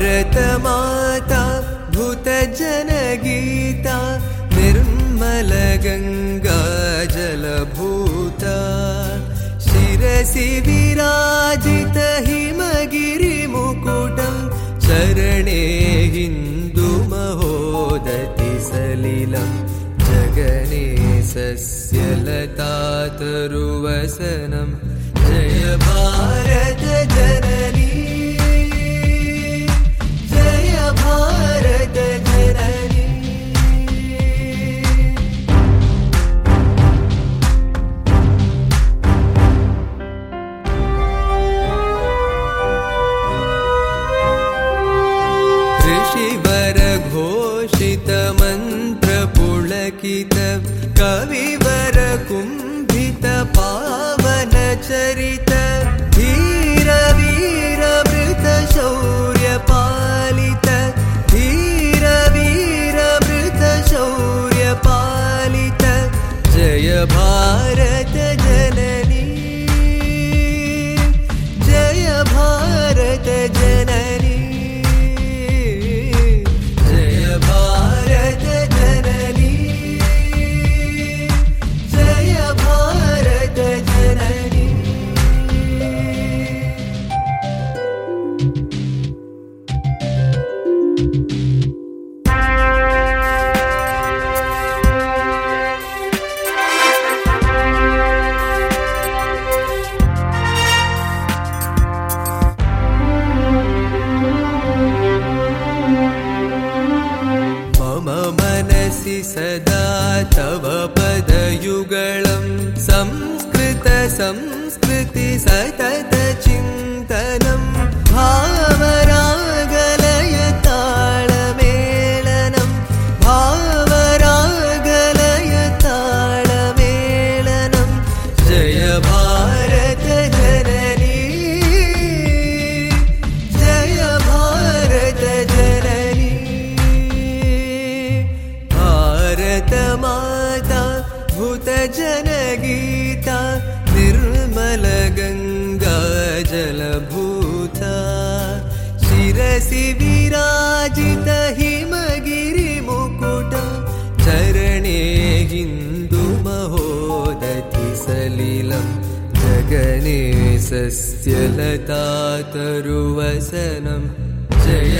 भारतमाता भूतजनगीता निर्मलगङ्गा जलभूता शिरसि विराजित हिमगिरिमुकुटं चरणे हिन्दुमहोदति सलिलं जगने सस्यलतातरुवसनं जय भारत जननी मन्त्रपुलकित कविवर कुम्भित सदा तव पदयुगलं संस्कृत संस्कृति सतत भारत माता भूतजनगीता निर्मलगङ्गा जलभूता शिरसि विराजित हिमगिरिमुकुटा चरणे हिन्दुमहोदति सलिलं जगने सस्यलतातरुवसनं जय